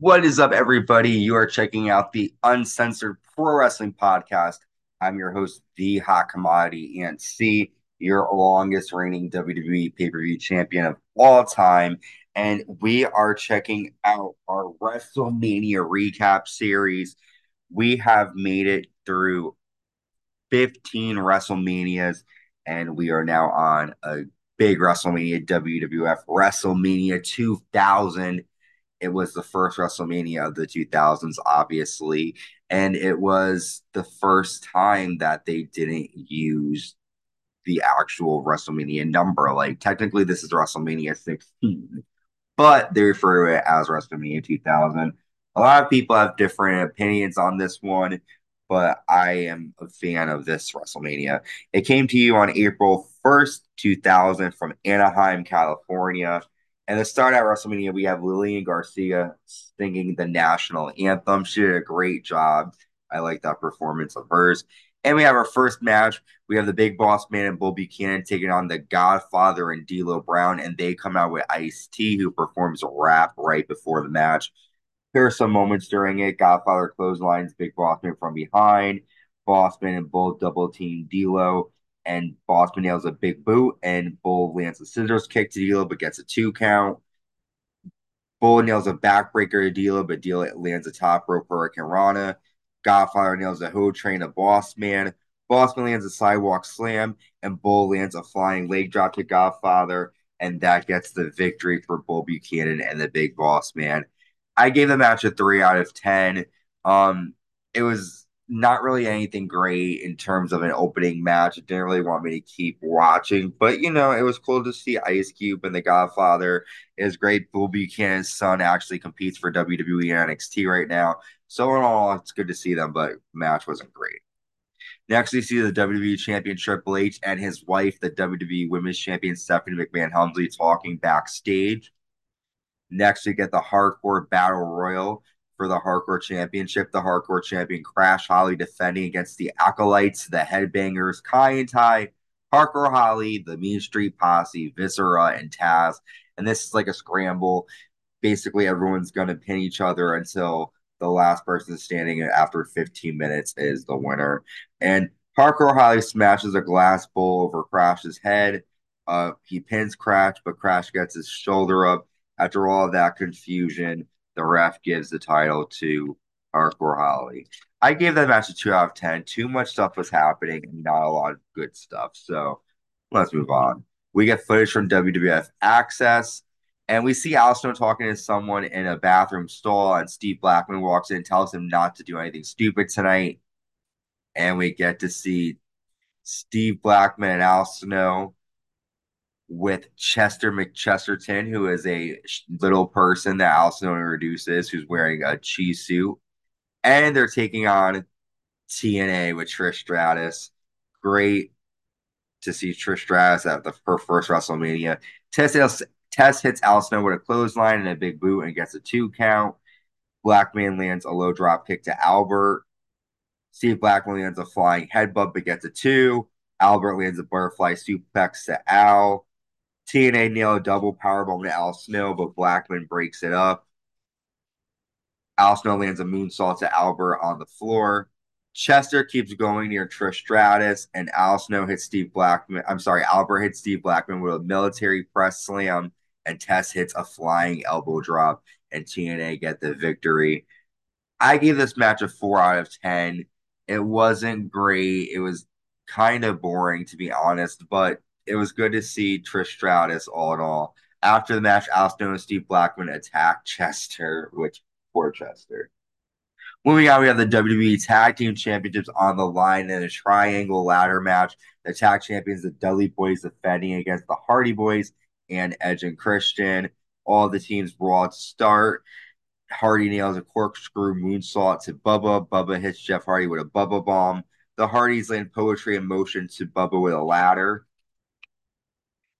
What is up, everybody? You are checking out the Uncensored Pro Wrestling Podcast. I'm your host, The Hot Commodity, and C, your longest reigning WWE pay per view champion of all time. And we are checking out our WrestleMania recap series. We have made it through 15 WrestleManias, and we are now on a big WrestleMania, WWF WrestleMania 2000 it was the first WrestleMania of the 2000s, obviously. And it was the first time that they didn't use the actual WrestleMania number. Like, technically, this is WrestleMania 16, but they refer to it as WrestleMania 2000. A lot of people have different opinions on this one, but I am a fan of this WrestleMania. It came to you on April 1st, 2000, from Anaheim, California. And to start at WrestleMania, we have Lillian Garcia singing the national anthem. She did a great job. I like that performance of hers. And we have our first match. We have the Big Boss Man and Bull Buchanan taking on the Godfather and D'Lo Brown, and they come out with Ice T, who performs a rap right before the match. There are some moments during it. Godfather clotheslines Big Boss Man from behind. Bossman and Bull double team D'Lo and Bossman nails a big boot, and Bull lands a scissors kick to D'Lo, but gets a two count. Bull nails a backbreaker to D'Lo, but D'Lo lands a top rope hurricanrana. Godfather nails a Ho Train to Bossman. Bossman lands a sidewalk slam, and Bull lands a flying leg drop to Godfather, and that gets the victory for Bull Buchanan and the Big Boss Man. I gave the match a three out of ten. Um, it was not really anything great in terms of an opening match. It didn't really want me to keep watching, but you know, it was cool to see Ice Cube and The Godfather. Was great. Bull Buchanan's son actually competes for WWE NXT right now. So in all, it's good to see them, but match wasn't great. Next, we see the WWE Champion Triple H and his wife, the WWE Women's Champion Stephanie McMahon Helmsley, talking backstage. Next, we get the Hardcore Battle Royal for the Hardcore Championship. The Hardcore Champion Crash Holly defending against the Acolytes, the Headbangers, Kaientai, Hardcore Holly, the Mean Street Posse, Viscera, and Taz. And this is like a scramble. Basically, everyone's going to pin each other until the last person standing after 15 minutes is the winner. And Hardcore Holly smashes a glass bowl over Crash's head. Uh, he pins Crash, but Crash gets his shoulder up. After all that confusion, the ref gives the title to Hardcore Holly. I gave that match a two out of ten. Too much stuff was happening and not a lot of good stuff. So let's move on. We get footage from WWF Access, and we see Al Snow talking to someone in a bathroom stall, and Steve Blackman walks in and tells him not to do anything stupid tonight. And we get to see Steve Blackman and Al Snow with Chester McCheeserton, who is a little person that Al Snow introduces, who's wearing a cheese suit. And they're taking on T&A with Trish Stratus. Great to see Trish Stratus at the her first WrestleMania. Test, hits Al Snow with a clothesline and a big boot and gets a two count. Blackman lands a low drop kick to Albert. Steve Blackman lands a flying headbutt but gets a two. Albert lands a butterfly suplex to Al. T&A nail a double powerbomb to Al Snow, but Blackman breaks it up. Al Snow lands a moonsault to Albert on the floor. Chester keeps going near Trish Stratus, and Al Snow hits Steve Blackman. I'm sorry, Albert hits Steve Blackman with a military press slam, and Test hits a flying elbow drop, and T&A get the victory. I gave this match a four out of 10. It wasn't great. It was kind of boring, to be honest, but it was good to see Trish Stratus all in all. After the match, Al Snow and Steve Blackman attack Chester, which poor Chester. Moving on, we have the WWE Tag Team Championships on the line in a triangle ladder match. The tag champions, the Dudley Boyz, defending against the Hardy Boyz and Edge and Christian. All the teams brawl to start. Hardy nails a corkscrew moonsault to Bubba. Bubba hits Jeff Hardy with a Bubba bomb. The Hardys land poetry in motion to Bubba with a ladder.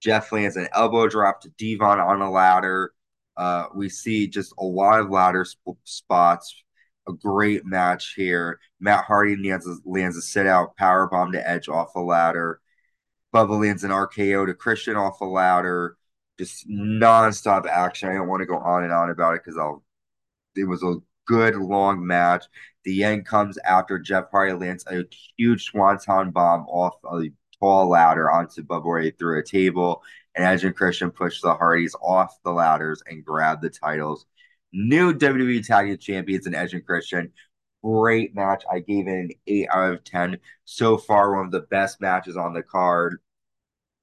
Jeff lands an elbow drop to D-Von on a ladder. Uh, we see just a lot of ladder sp- spots. A great match here. Matt Hardy lands a, lands a sit out power bomb to Edge off a ladder. Bubba lands an RKO to Christian off a ladder. Just nonstop action. I don't want to go on and on about it because I'll it was a good long match. The end comes after Jeff Hardy lands a huge swanton bomb off a tall ladder onto Bubba through a table, and Edge and Christian push the Hardys off the ladders and grab the titles. New WWE Tag Team Champions and Edge and Christian. Great match. I gave it an 8 out of 10. So far, one of the best matches on the card.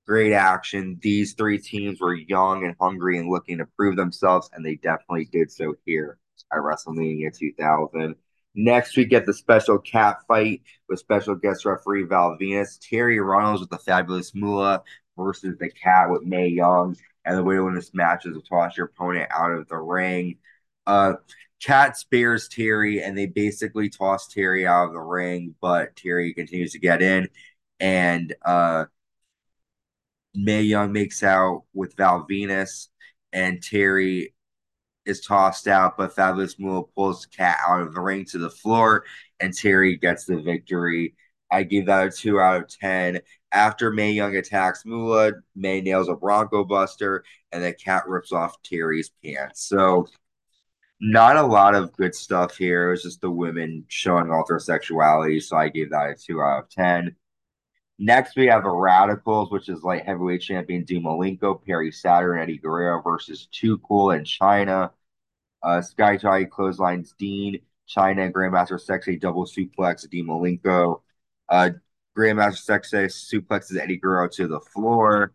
Great action. These three teams were young and hungry and looking to prove themselves, and they definitely did so here at WrestleMania 2000. Next, we get the special cat fight with special guest referee Val Venis, Terri Runnels with the fabulous Moolah versus the Kat with Mae Young. And the way to win this match is to toss your opponent out of the ring. Uh, Kat spares Terri, and they basically toss Terri out of the ring, but Terri continues to get in, and uh, Mae Young makes out with Val Venis, and Terri is tossed out, but Fabulous Moolah pulls Kat out of the ring to the floor, and Terri gets the victory. I give that a two out of ten. After Mae Young attacks Moolah, Mae nails a Bronco Buster, and the Kat rips off Terri's pants. So, not a lot of good stuff here. It was just the women showing off their sexuality. So I gave that a two out of ten. Next, we have the Radicalz, which is light heavyweight champion Dean Malenko, Perry Saturn, Eddie Guerrero versus Too Cool and Chyna. Uh, Sky High clotheslines Dean, Chyna and Grandmaster Sexay double suplex Dean Malenko. Uh, Grandmaster Sexay suplexes Eddie Guerrero to the floor.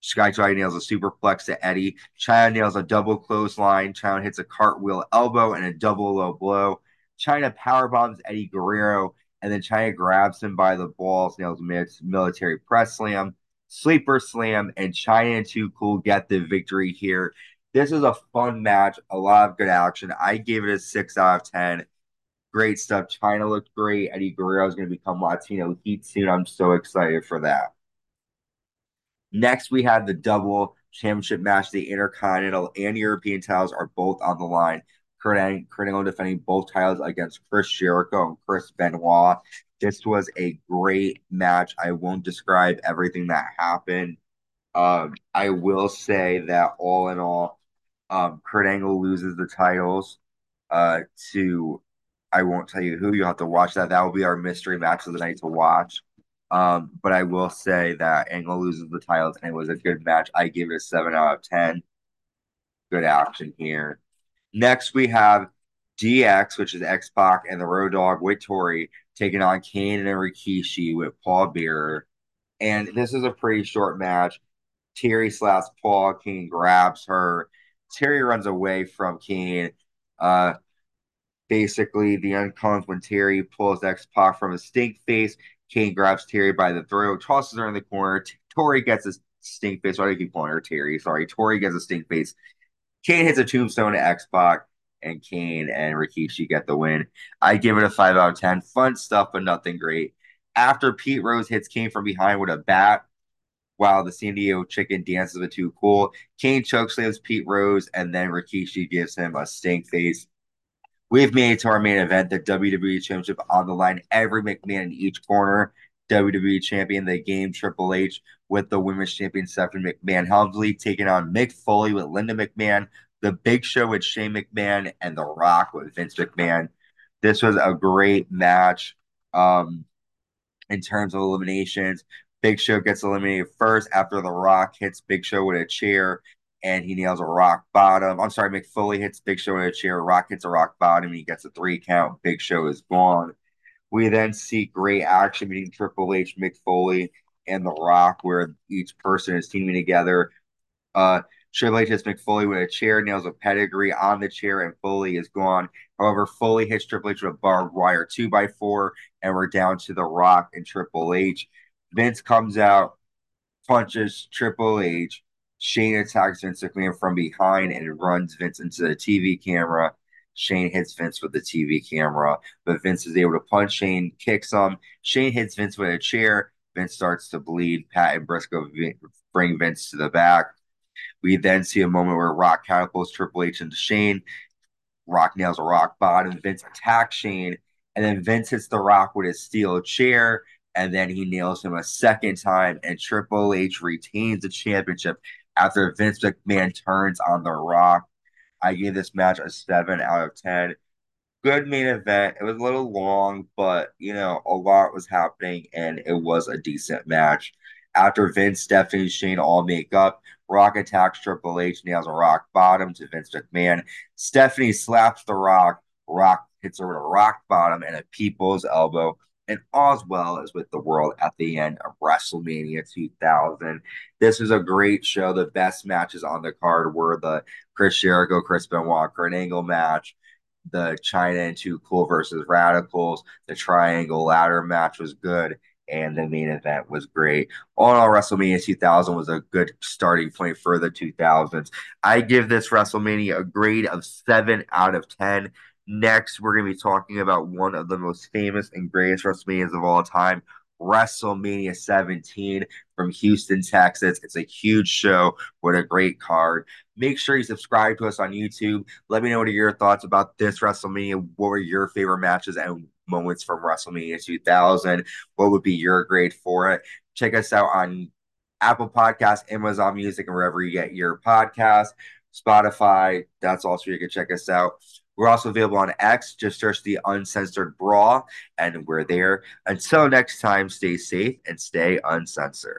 Sky High nails a superplex to Eddie. Chyna nails a double clothesline. Chyna hits a cartwheel elbow and a double low blow. Chyna power bombs Eddie Guerrero, and then Chyna grabs him by the balls, nails military press slam, sleeper slam, and Chyna and Too Cool get the victory here. This is a fun match, a lot of good action. I gave it a six out of ten. Great stuff. Chyna looked great. Eddie Guerrero is going to become Latino Heat soon. I'm so excited for that. Next, we had the double championship match. The Intercontinental and European titles are both on the line. Kurt Angle defending both titles against Chris Jericho and Chris Benoit. This was a great match. I won't describe everything that happened. Um, I will say that all in all, um, Kurt Angle loses the titles uh, to, I won't tell you who. You'll have to watch that. That will be our mystery match of the night to watch. Um, but I will say that Angle loses the titles, and it was a good match. I give it a seven out of ten. Good action here. Next, we have DX, which is X Pac and the Road Dogg with Tori taking on Kane and Rikishi with Paul Bearer. And this is a pretty short match. Terri slaps Paul. Kane grabs her. Terri runs away from Kane. Uh, basically, the end comes when Terry pulls X Pac from a stink face. Kane grabs Terry by the throat, tosses her in the corner. Tori gets a stink face. Why do I keep calling her Terry? Sorry. Tori gets a stink face. Kane hits a tombstone to X Pac, and Kane and Rikishi get the win. I give it a 5 out of 10. Fun stuff, but nothing great. After Pete Rose hits Kane from behind with a bat, while the San Diego Chicken dances with Too Cool, Kane chokeslams Pete Rose, and then Rikishi gives him a stink face. We've made it to our main event, the WWE Championship on the line. Every McMahon in each corner. WWE Champion, the game Triple H with the Women's Champion Stephanie McMahon Helmsley taking on Mick Foley with Linda McMahon, The Big Show with Shane McMahon, and The Rock with Vince McMahon. This was a great match um, in terms of eliminations. Big Show gets eliminated first after The Rock hits Big Show with a chair and he nails a rock bottom. I'm sorry, Mick Foley hits Big Show with a chair. Rock hits a rock bottom. He gets a three count. Big Show is gone. We then see great action between Triple H, Mick Foley, and The Rock, where each person is teaming together. Uh, Triple H hits Mick Foley with a chair, nails a pedigree on the chair, and Foley is gone. However, Foley hits Triple H with a barbed wire two by four, and we're down to The Rock and Triple H. Vince comes out, punches Triple H. Shane attacks Vince McMahon from behind and runs Vince into the TV camera. Shane hits Vince with the TV camera, but Vince is able to punch Shane, kicks him. Shane hits Vince with a chair. Vince starts to bleed. Pat and Brisco bring Vince to the back. We then see a moment where Rock catapults Triple H into Shane. Rock nails a rock bottom. Vince attacks Shane, and then Vince hits the Rock with his steel chair, and then he nails him a second time, and Triple H retains the championship after Vince McMahon turns on the Rock. I gave this match a 7 out of 10. Good main event. It was a little long, but you know, a lot was happening and it was a decent match. After Vince, Stephanie, Shane all make up, Rock attacks Triple H, nails a rock bottom to Vince McMahon. Stephanie slaps the Rock. Rock hits her with a rock bottom and a people's elbow. And as well as with the world at the end of WrestleMania 2000. This was a great show. The best matches on the card were the Chris Jericho, Chris Benoit, Kurt Angle match, the Chyna and Too Cool versus Radicalz. The Triangle Ladder match was good and the main event was great. All in all, WrestleMania 2000 was a good starting point for the 2000s. I give this WrestleMania a grade of 7 out of 10. Next, we're going to be talking about one of the most famous and greatest WrestleManias of all time, WrestleMania 17 from Houston, Texas. It's a huge show What a great card. Make sure you subscribe to us on YouTube. Let me know what are your thoughts about this WrestleMania. What were your favorite matches and moments from WrestleMania 2000. What would be your grade for it? Check us out on Apple Podcasts, Amazon Music, and wherever you get your podcast. Spotify, that's also you can check us out. We're also available on X. Just search the Uncensored Brawl, and we're there. Until next time, stay safe and stay uncensored.